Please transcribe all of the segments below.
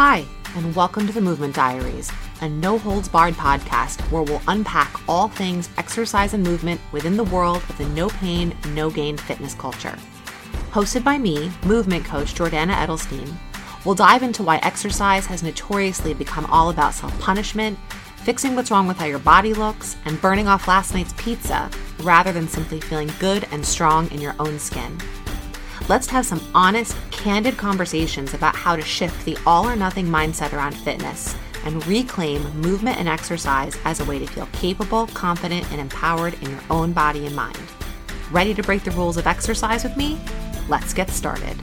Hi, and welcome to the Movement Diaries, a no holds barred podcast where we'll unpack all things exercise and movement within the world of the no pain, no gain fitness culture. Hosted by me, movement coach Jordana Edelstein, we'll dive into why exercise has notoriously become all about self punishment, fixing what's wrong with how your body looks, and burning off last night's pizza rather than simply feeling good and strong in your own skin. Let's have some honest, candid conversations about how to shift the all or nothing mindset around fitness and reclaim movement and exercise as a way to feel capable, confident, and empowered in your own body and mind. Ready to break the rules of exercise with me? Let's get started.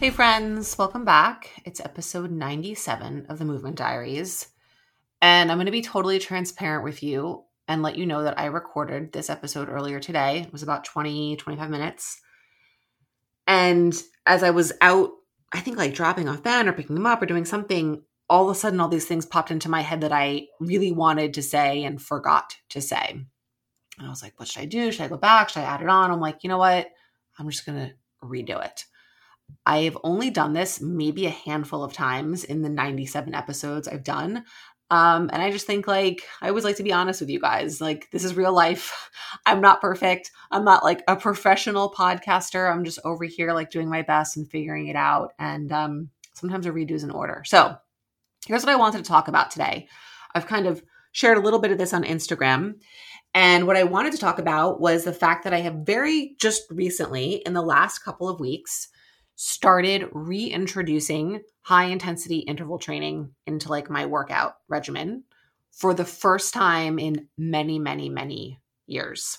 Hey, friends, welcome back. It's episode 97 of the Movement Diaries. And I'm going to be totally transparent with you and let you know that I recorded this episode earlier today. It was about 20, 25 minutes. And as I was out, I think like dropping off Ben or picking him up or doing something, all of a sudden all these things popped into my head that I really wanted to say and forgot to say. And I was like, what should I do? Should I go back? Should I add it on? I'm like, you know what? I'm just going to redo it. I've only done this maybe a handful of times in the 97 episodes I've done. Um, and I just think like I always like to be honest with you guys. Like this is real life. I'm not perfect. I'm not like a professional podcaster. I'm just over here like doing my best and figuring it out. And um, sometimes a redo is in order. So here's what I wanted to talk about today. I've kind of shared a little bit of this on Instagram. And what I wanted to talk about was the fact that I have very just recently, in the last couple of weeks, started reintroducing high intensity interval training into like my workout regimen for the first time in many, many, many years.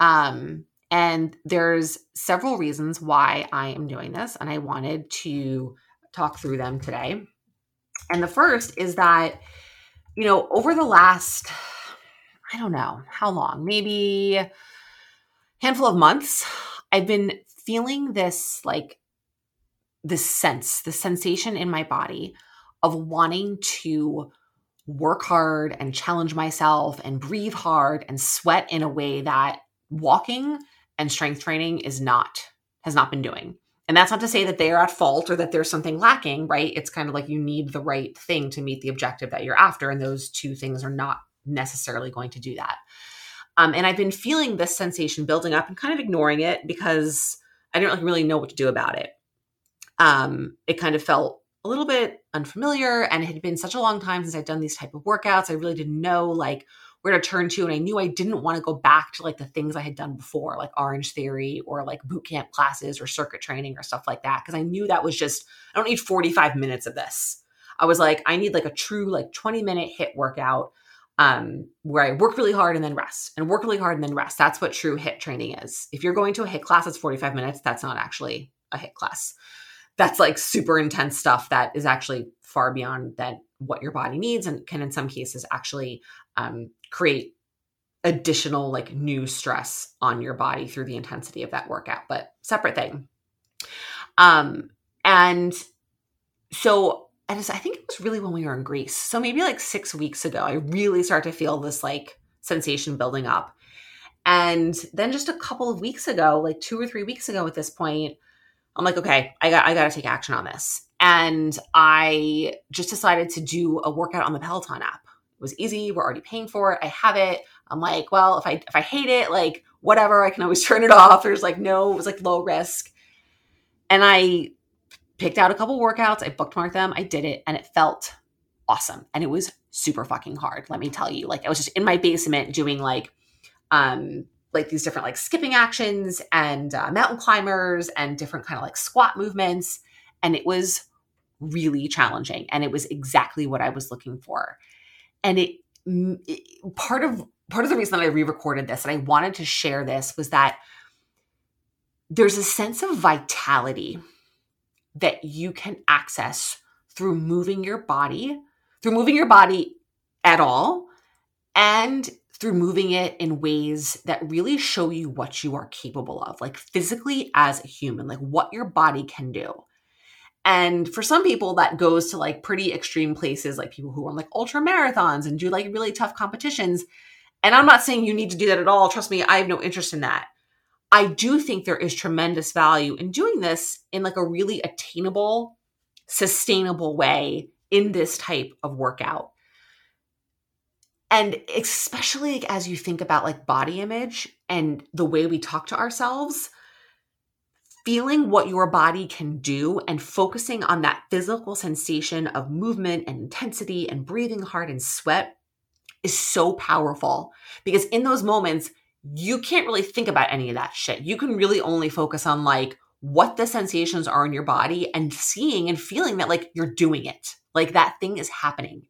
Um, and there's several reasons why I am doing this, and I wanted to talk through them today. And the first is that, you know, over the last, I don't know how long, maybe handful of months, I've been feeling this like this sense, the sensation in my body of wanting to work hard and challenge myself and breathe hard and sweat in a way that walking and strength training is not has not been doing. And that's not to say that they are at fault or that there's something lacking, right? It's kind of like you need the right thing to meet the objective that you're after. And those two things are not necessarily going to do that. Um, and I've been feeling this sensation building up and kind of ignoring it because I didn't really know what to do about it. Um, it kind of felt a little bit unfamiliar and it had been such a long time since I'd done these type of workouts. I really didn't know like where to turn to. And I knew I didn't want to go back to like the things I had done before, like Orange Theory or like boot camp classes or circuit training or stuff like that. Cause I knew that was just, I don't need 45 minutes of this. I was like, I need like a true like 20 minute HIIT workout um, where I work really hard and then rest and work really hard and then rest. That's what true HIIT training is. If you're going to a HIIT class that's 45 minutes, that's not actually a HIIT class. That's like super intense stuff that is actually far beyond that what your body needs and can in some cases actually um, create additional like new stress on your body through the intensity of that workout but separate thing um and so and I think it was really when we were in Greece. So maybe like six weeks ago, I really started to feel this like sensation building up. And then just a couple of weeks ago, like two or three weeks ago at this point, I'm like, okay, I got I gotta take action on this. And I just decided to do a workout on the Peloton app. It was easy. We're already paying for it. I have it. I'm like, well, if I if I hate it, like whatever, I can always turn it off. There's like no, it was like low risk. And I picked out a couple workouts, I bookmarked them, I did it, and it felt awesome. And it was super fucking hard, let me tell you. Like I was just in my basement doing like um like these different like skipping actions and uh, mountain climbers and different kind of like squat movements and it was really challenging and it was exactly what I was looking for. And it, it part of part of the reason that I re-recorded this and I wanted to share this was that there's a sense of vitality that you can access through moving your body, through moving your body at all, and through moving it in ways that really show you what you are capable of, like physically as a human, like what your body can do. And for some people, that goes to like pretty extreme places, like people who run like ultra marathons and do like really tough competitions. And I'm not saying you need to do that at all. Trust me, I have no interest in that. I do think there is tremendous value in doing this in like a really attainable sustainable way in this type of workout. And especially as you think about like body image and the way we talk to ourselves, feeling what your body can do and focusing on that physical sensation of movement and intensity and breathing hard and sweat is so powerful because in those moments, you can't really think about any of that shit. You can really only focus on like what the sensations are in your body and seeing and feeling that like you're doing it. Like that thing is happening.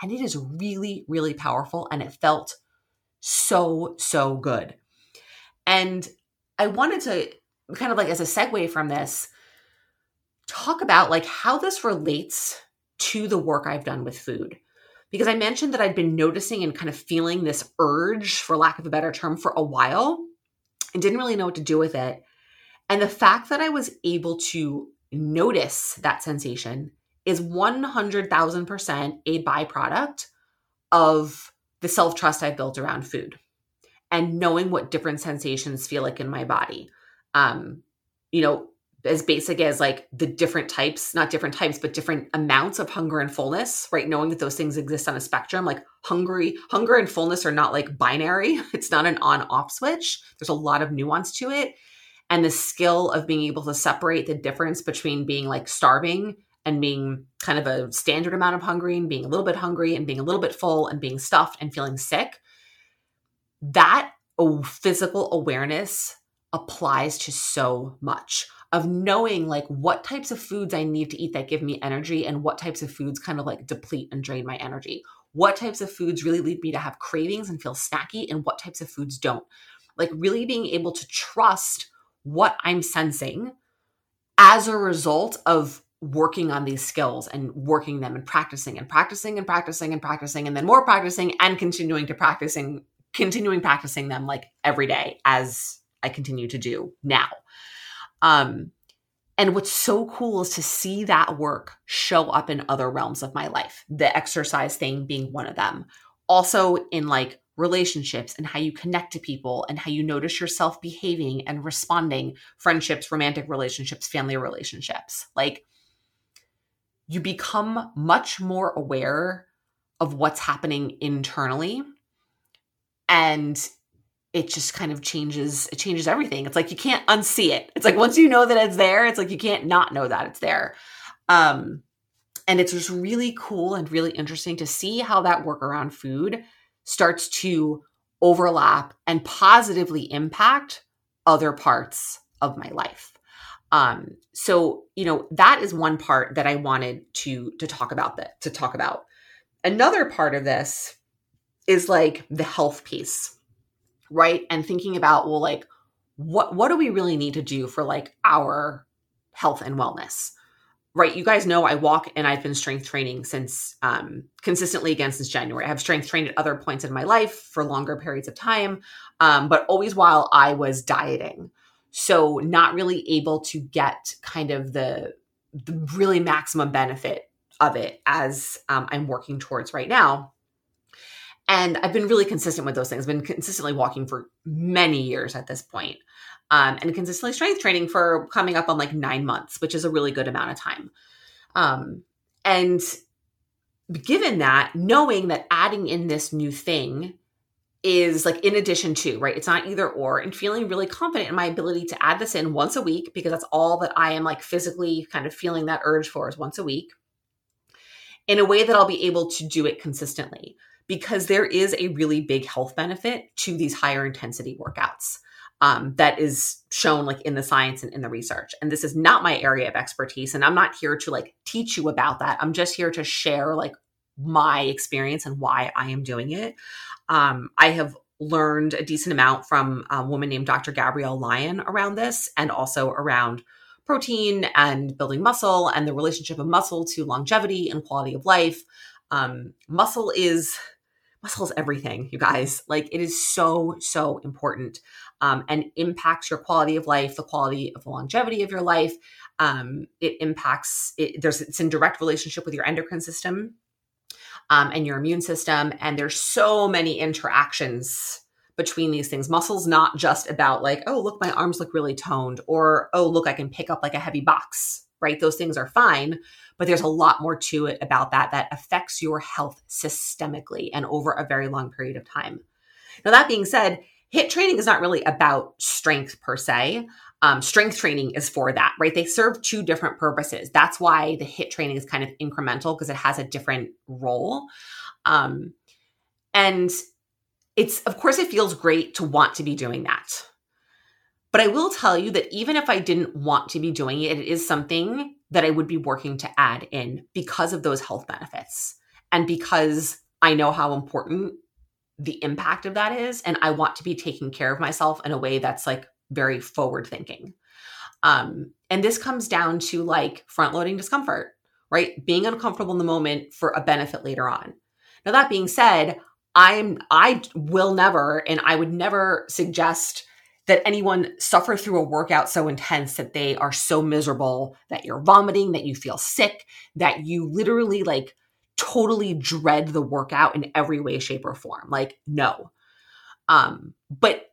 And it is really, really powerful. And it felt so, so good. And I wanted to kind of like as a segue from this, talk about like how this relates to the work I've done with food. Because I mentioned that I'd been noticing and kind of feeling this urge, for lack of a better term, for a while and didn't really know what to do with it. And the fact that I was able to notice that sensation is 100,000% a byproduct of the self trust I've built around food and knowing what different sensations feel like in my body um, you know, as basic as like the different types, not different types, but different amounts of hunger and fullness, right? Knowing that those things exist on a spectrum, like hungry, hunger and fullness are not like binary. It's not an on off switch. There's a lot of nuance to it. And the skill of being able to separate the difference between being like starving and being kind of a standard amount of hungry and being a little bit hungry and being a little bit full and being stuffed and feeling sick. That oh, physical awareness applies to so much of knowing like what types of foods I need to eat that give me energy and what types of foods kind of like deplete and drain my energy. What types of foods really lead me to have cravings and feel snacky and what types of foods don't. Like really being able to trust what I'm sensing as a result of working on these skills and working them and practicing and practicing and practicing and practicing and then more practicing and continuing to practicing continuing practicing them like every day as I continue to do now. Um, and what's so cool is to see that work show up in other realms of my life, the exercise thing being one of them. Also, in like relationships and how you connect to people and how you notice yourself behaving and responding, friendships, romantic relationships, family relationships. Like, you become much more aware of what's happening internally. And it just kind of changes it changes everything. It's like you can't unsee it. It's like once you know that it's there it's like you can't not know that it's there. Um and it's just really cool and really interesting to see how that work around food starts to overlap and positively impact other parts of my life. Um so you know that is one part that i wanted to to talk about that to talk about. Another part of this is like the health piece right? And thinking about well like what what do we really need to do for like our health and wellness? Right? You guys know i walk and i've been strength training since um consistently again since january. I have strength trained at other points in my life for longer periods of time um, but always while i was dieting. So not really able to get kind of the the really maximum benefit of it as um, i'm working towards right now and I've been really consistent with those things. Been consistently walking for many years at this point. Um, and consistently strength training for coming up on like nine months, which is a really good amount of time. Um, and given that, knowing that adding in this new thing is like in addition to, right? It's not either or, and feeling really confident in my ability to add this in once a week because that's all that I am like physically kind of feeling that urge for is once a week in a way that I'll be able to do it consistently because there is a really big health benefit to these higher intensity workouts. Um, that is shown like in the science and in the research. And this is not my area of expertise. And I'm not here to like teach you about that. I'm just here to share like my experience and why I am doing it. Um, I have learned a decent amount from a woman named Dr. Gabrielle Lyon around this and also around protein and building muscle and the relationship of muscle to longevity and quality of life. Um, muscle is muscle is everything, you guys. Like it is so, so important um, and impacts your quality of life, the quality of the longevity of your life. Um, it impacts, it, there's, it's in direct relationship with your endocrine system um, and your immune system. And there's so many interactions between these things. Muscle's not just about like, oh, look, my arms look really toned, or oh, look, I can pick up like a heavy box right? Those things are fine, but there's a lot more to it about that that affects your health systemically and over a very long period of time. Now, that being said, HIIT training is not really about strength per se. Um, strength training is for that, right? They serve two different purposes. That's why the HIIT training is kind of incremental because it has a different role. Um, and it's, of course, it feels great to want to be doing that. But I will tell you that even if I didn't want to be doing it, it is something that I would be working to add in because of those health benefits and because I know how important the impact of that is. And I want to be taking care of myself in a way that's like very forward thinking. Um, and this comes down to like front loading discomfort, right? Being uncomfortable in the moment for a benefit later on. Now, that being said, I'm, I will never, and I would never suggest that anyone suffer through a workout so intense that they are so miserable that you're vomiting, that you feel sick, that you literally like totally dread the workout in every way, shape, or form. Like, no. Um, but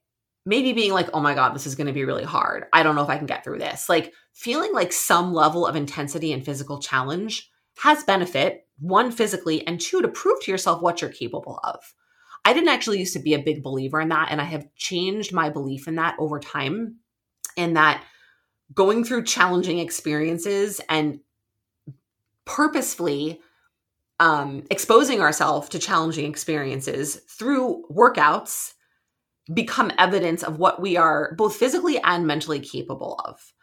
maybe being like, oh my God, this is going to be really hard. I don't know if I can get through this. Like, feeling like some level of intensity and physical challenge has benefit, one, physically, and two, to prove to yourself what you're capable of. I didn't actually used to be a big believer in that. And I have changed my belief in that over time. In that going through challenging experiences and purposefully um, exposing ourselves to challenging experiences through workouts become evidence of what we are both physically and mentally capable of.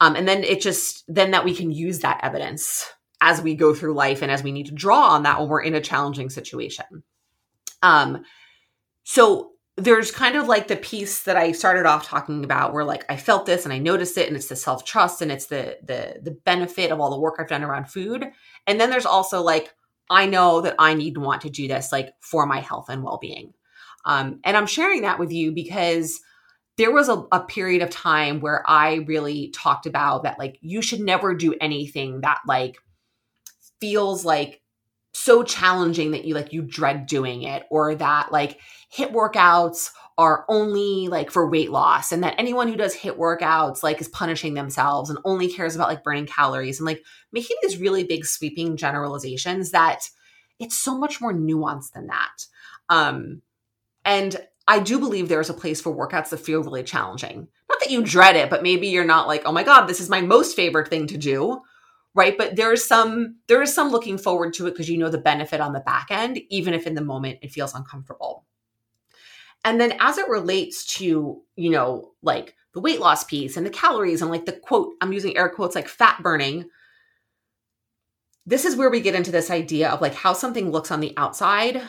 Um, and then it just, then that we can use that evidence as we go through life and as we need to draw on that when we're in a challenging situation. Um, so there's kind of like the piece that I started off talking about where like I felt this and I noticed it and it's the self-trust and it's the the the benefit of all the work I've done around food. And then there's also like I know that I need to want to do this like for my health and well-being. Um, and I'm sharing that with you because there was a, a period of time where I really talked about that like you should never do anything that like feels like so challenging that you like you dread doing it or that like HIIT workouts are only like for weight loss and that anyone who does HIIT workouts like is punishing themselves and only cares about like burning calories and like making these really big sweeping generalizations that it's so much more nuanced than that um and I do believe there's a place for workouts that feel really challenging. Not that you dread it, but maybe you're not like, oh my God, this is my most favorite thing to do right? But there is some there is some looking forward to it because you know the benefit on the back end even if in the moment it feels uncomfortable. And then as it relates to you know like the weight loss piece and the calories and like the quote i'm using air quotes like fat burning this is where we get into this idea of like how something looks on the outside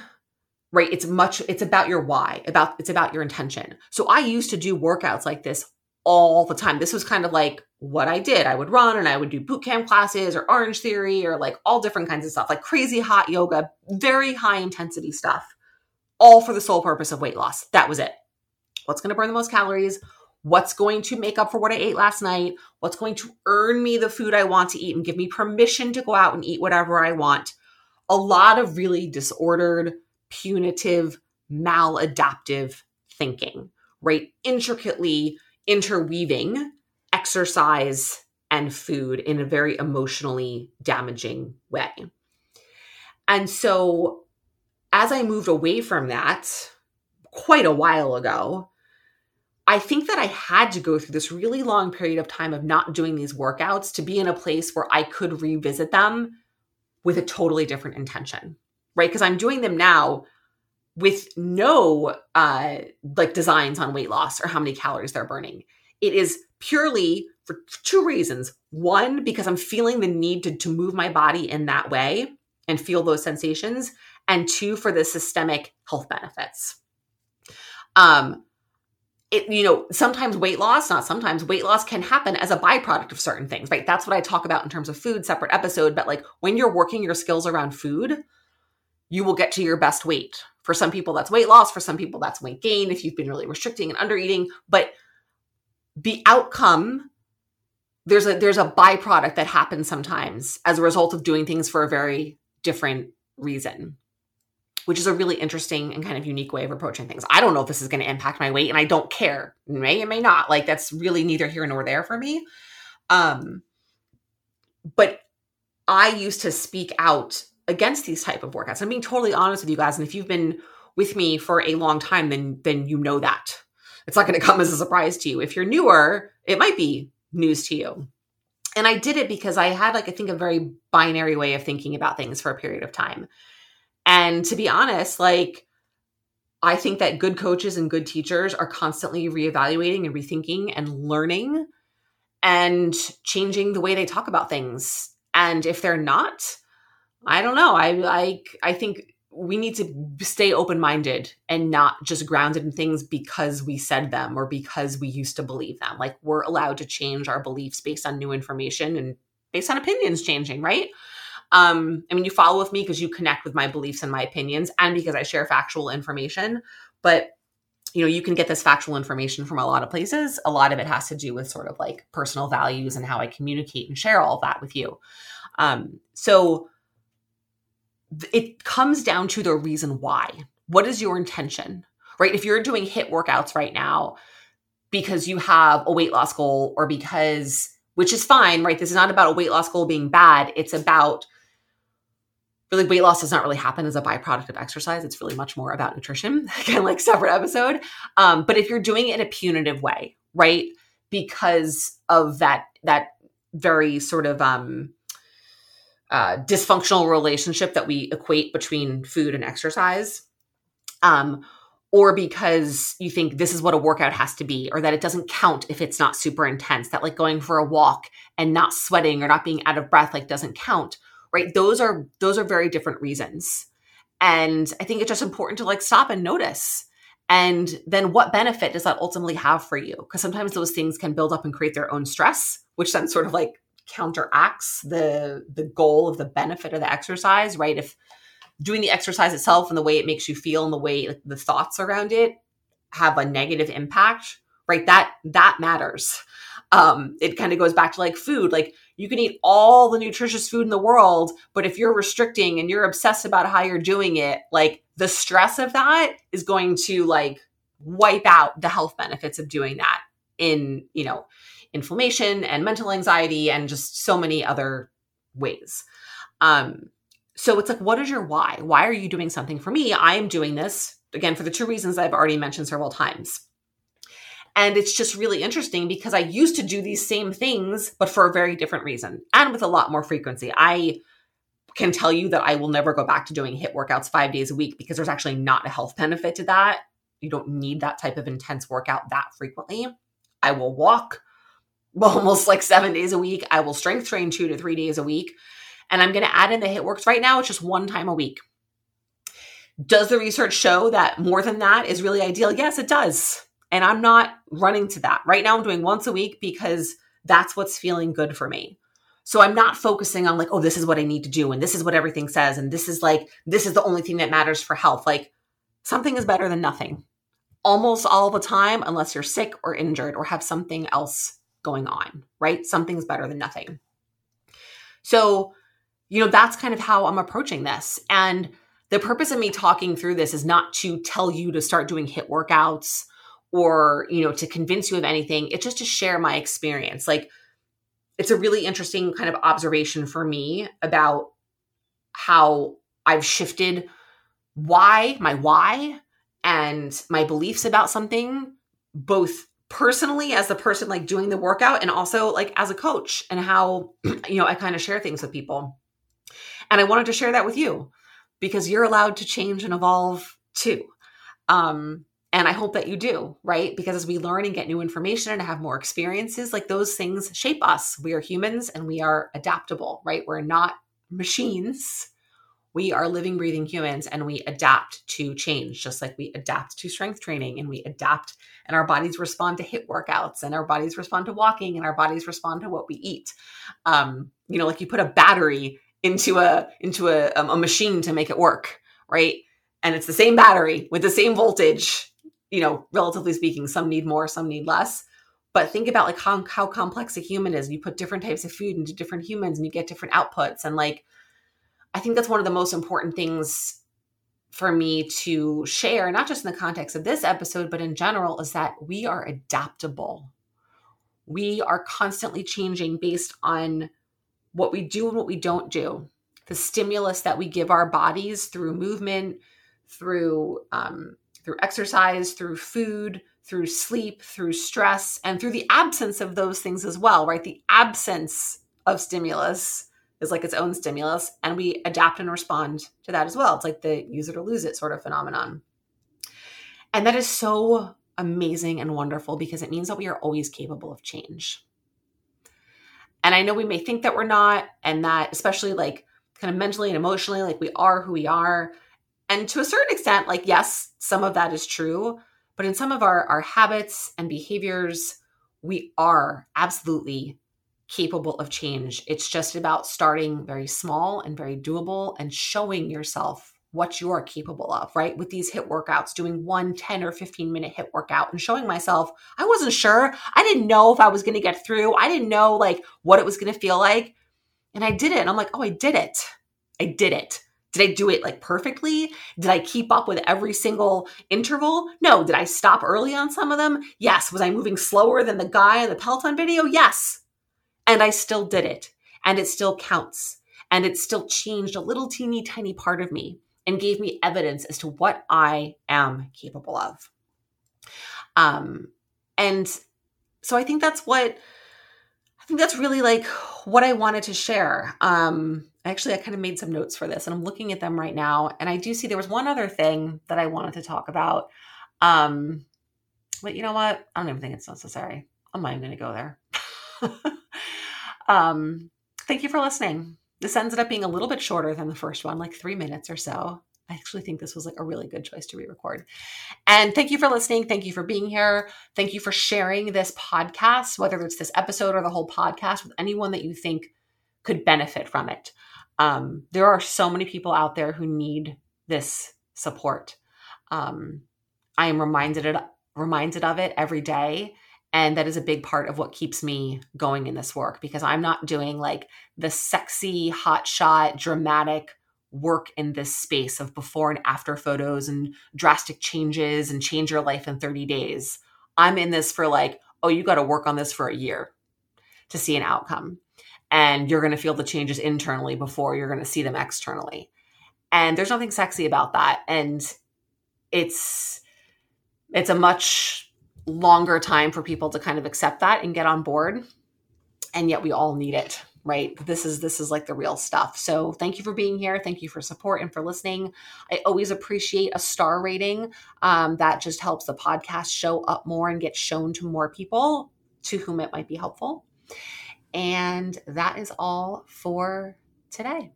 right? It's much it's about your why about it's about your intention. So i used to do workouts like this all the time this was kind of like what I did. I would run and I would do boot camp classes or Orange Theory or like all different kinds of stuff, like crazy hot yoga, very high intensity stuff, all for the sole purpose of weight loss. That was it. What's going to burn the most calories? What's going to make up for what I ate last night? What's going to earn me the food I want to eat and give me permission to go out and eat whatever I want? A lot of really disordered, punitive, maladaptive thinking, right? Intricately interweaving exercise and food in a very emotionally damaging way. And so, as I moved away from that quite a while ago, I think that I had to go through this really long period of time of not doing these workouts to be in a place where I could revisit them with a totally different intention, right? Because I'm doing them now with no uh like designs on weight loss or how many calories they're burning. It is purely for two reasons. One, because I'm feeling the need to, to move my body in that way and feel those sensations. And two, for the systemic health benefits. Um, it, you know, sometimes weight loss, not sometimes, weight loss can happen as a byproduct of certain things, right? That's what I talk about in terms of food, separate episode. But like when you're working your skills around food, you will get to your best weight. For some people, that's weight loss. For some people, that's weight gain if you've been really restricting and under eating. But the outcome there's a there's a byproduct that happens sometimes as a result of doing things for a very different reason which is a really interesting and kind of unique way of approaching things i don't know if this is going to impact my weight and i don't care it may it may not like that's really neither here nor there for me um but I used to speak out against these type of workouts. I'm being totally honest with you guys. And if you've been with me for a long time, then then you know that. It's not going to come as a surprise to you. If you're newer, it might be news to you. And I did it because I had like I think a very binary way of thinking about things for a period of time. And to be honest, like I think that good coaches and good teachers are constantly reevaluating and rethinking and learning and changing the way they talk about things. And if they're not, I don't know. I like I think we need to stay open-minded and not just grounded in things because we said them or because we used to believe them. Like we're allowed to change our beliefs based on new information and based on opinions changing, right? Um, I mean, you follow with me because you connect with my beliefs and my opinions and because I share factual information. But you know, you can get this factual information from a lot of places. A lot of it has to do with sort of like personal values and how I communicate and share all of that with you. Um, so it comes down to the reason why. What is your intention? Right? If you're doing HIIT workouts right now because you have a weight loss goal or because which is fine, right? This is not about a weight loss goal being bad. It's about really weight loss does not really happen as a byproduct of exercise. It's really much more about nutrition, again, like separate episode. Um, but if you're doing it in a punitive way, right? Because of that that very sort of um uh, dysfunctional relationship that we equate between food and exercise, um, or because you think this is what a workout has to be, or that it doesn't count if it's not super intense, that like going for a walk and not sweating or not being out of breath like doesn't count, right? Those are those are very different reasons, and I think it's just important to like stop and notice. And then what benefit does that ultimately have for you? Because sometimes those things can build up and create their own stress, which then sort of like counteracts the the goal of the benefit of the exercise, right? If doing the exercise itself and the way it makes you feel and the way like, the thoughts around it have a negative impact, right? That that matters. Um, it kind of goes back to like food. Like you can eat all the nutritious food in the world, but if you're restricting and you're obsessed about how you're doing it, like the stress of that is going to like wipe out the health benefits of doing that in, you know, inflammation and mental anxiety and just so many other ways. Um, so it's like, what is your why? Why are you doing something? For me, I am doing this again for the two reasons I've already mentioned several times. And it's just really interesting because I used to do these same things, but for a very different reason and with a lot more frequency. I can tell you that I will never go back to doing HIIT workouts five days a week because there's actually not a health benefit to that. You don't need that type of intense workout that frequently. I will walk almost like seven days a week. I will strength train two to three days a week. And I'm going to add in the HIIT works right now. It's just one time a week. Does the research show that more than that is really ideal? Yes, it does. And I'm not running to that. Right now, I'm doing once a week because that's what's feeling good for me. So I'm not focusing on like, oh, this is what I need to do. And this is what everything says. And this is like, this is the only thing that matters for health. Like, something is better than nothing almost all the time, unless you're sick or injured or have something else going on, right? Something's better than nothing. So, you know, that's kind of how I'm approaching this. And the purpose of me talking through this is not to tell you to start doing HIIT workouts or, you know, to convince you of anything. It's just to share my experience. Like, it's a really interesting kind of observation for me about how I've shifted why, my why, and my beliefs about something, both personally as the person like doing the workout and also like as a coach and how you know I kind of share things with people. And I wanted to share that with you because you're allowed to change and evolve too. Um and I hope that you do, right? Because as we learn and get new information and have more experiences, like those things shape us. We are humans and we are adaptable, right? We're not machines we are living, breathing humans and we adapt to change, just like we adapt to strength training and we adapt and our bodies respond to HIIT workouts and our bodies respond to walking and our bodies respond to what we eat. Um, you know, like you put a battery into a into a, um, a machine to make it work, right? And it's the same battery with the same voltage. You know, relatively speaking, some need more, some need less. But think about like how, how complex a human is. You put different types of food into different humans and you get different outputs. And like I think that's one of the most important things for me to share, not just in the context of this episode, but in general, is that we are adaptable. We are constantly changing based on what we do and what we don't do, the stimulus that we give our bodies through movement, through um, through exercise, through food, through sleep, through stress, and through the absence of those things as well, right? The absence of stimulus is like its own stimulus, and we adapt and respond to that as well. It's like the use it or lose it sort of phenomenon. And that is so amazing and wonderful because it means that we are always capable of change. And I know we may think that we're not, and that especially like kind of mentally and emotionally, like we are who we are. And to a certain extent, like, yes, some of that is true. But in some of our, our habits and behaviors, we are absolutely capable of change. It's just about starting very small and very doable and showing yourself what you are capable of, right? With these HIIT workouts, doing one 10 or 15 minute HIIT workout and showing myself, I wasn't sure. I didn't know if I was going to get through. I didn't know like what it was going to feel like. And I did it. And I'm like, oh, I did it. I did it. Did I do it like perfectly? Did I keep up with every single interval? No. Did I stop early on some of them? Yes. Was I moving slower than the guy in the Peloton video? Yes. And I still did it. And it still counts. And it still changed a little teeny tiny part of me and gave me evidence as to what I am capable of. Um, and so I think that's what I think that's really like what I wanted to share. Um, actually, I kind of made some notes for this, and I'm looking at them right now. And I do see there was one other thing that I wanted to talk about. Um, but you know what? I don't even think it's necessary. I'm not even going to go there. um, thank you for listening. This ended up being a little bit shorter than the first one, like three minutes or so. I actually think this was like a really good choice to re-record. And thank you for listening. Thank you for being here. Thank you for sharing this podcast, whether it's this episode or the whole podcast, with anyone that you think could benefit from it. Um, there are so many people out there who need this support. Um, I am reminded it, reminded of it every day. And that is a big part of what keeps me going in this work because I'm not doing like the sexy, hot shot, dramatic work in this space of before and after photos and drastic changes and change your life in 30 days. I'm in this for like, oh, you got to work on this for a year to see an outcome. And you're going to feel the changes internally before you're going to see them externally. And there's nothing sexy about that. And it's it's a much longer time for people to kind of accept that and get on board. And yet we all need it right? This is this is like the real stuff. So thank you for being here. Thank you for support and for listening. I always appreciate a star rating um, that just helps the podcast show up more and get shown to more people to whom it might be helpful. And that is all for today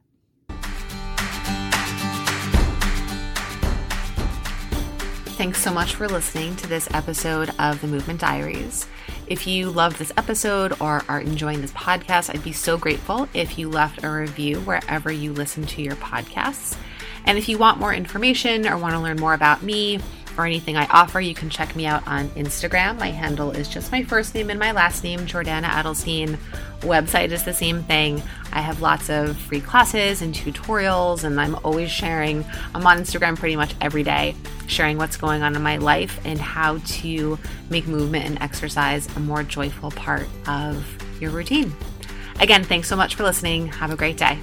Thanks so much for listening to this episode of the Movement Diaries. If you loved this episode or are enjoying this podcast, I'd be so grateful if you left a review wherever you listen to your podcasts. And if you want more information or want to learn more about me, or anything I offer, you can check me out on Instagram. My handle is just my first name and my last name, Jordana Adelstein. Website is the same thing. I have lots of free classes and tutorials, and I'm always sharing. I'm on Instagram pretty much every day, sharing what's going on in my life and how to make movement and exercise a more joyful part of your routine. Again, thanks so much for listening. Have a great day.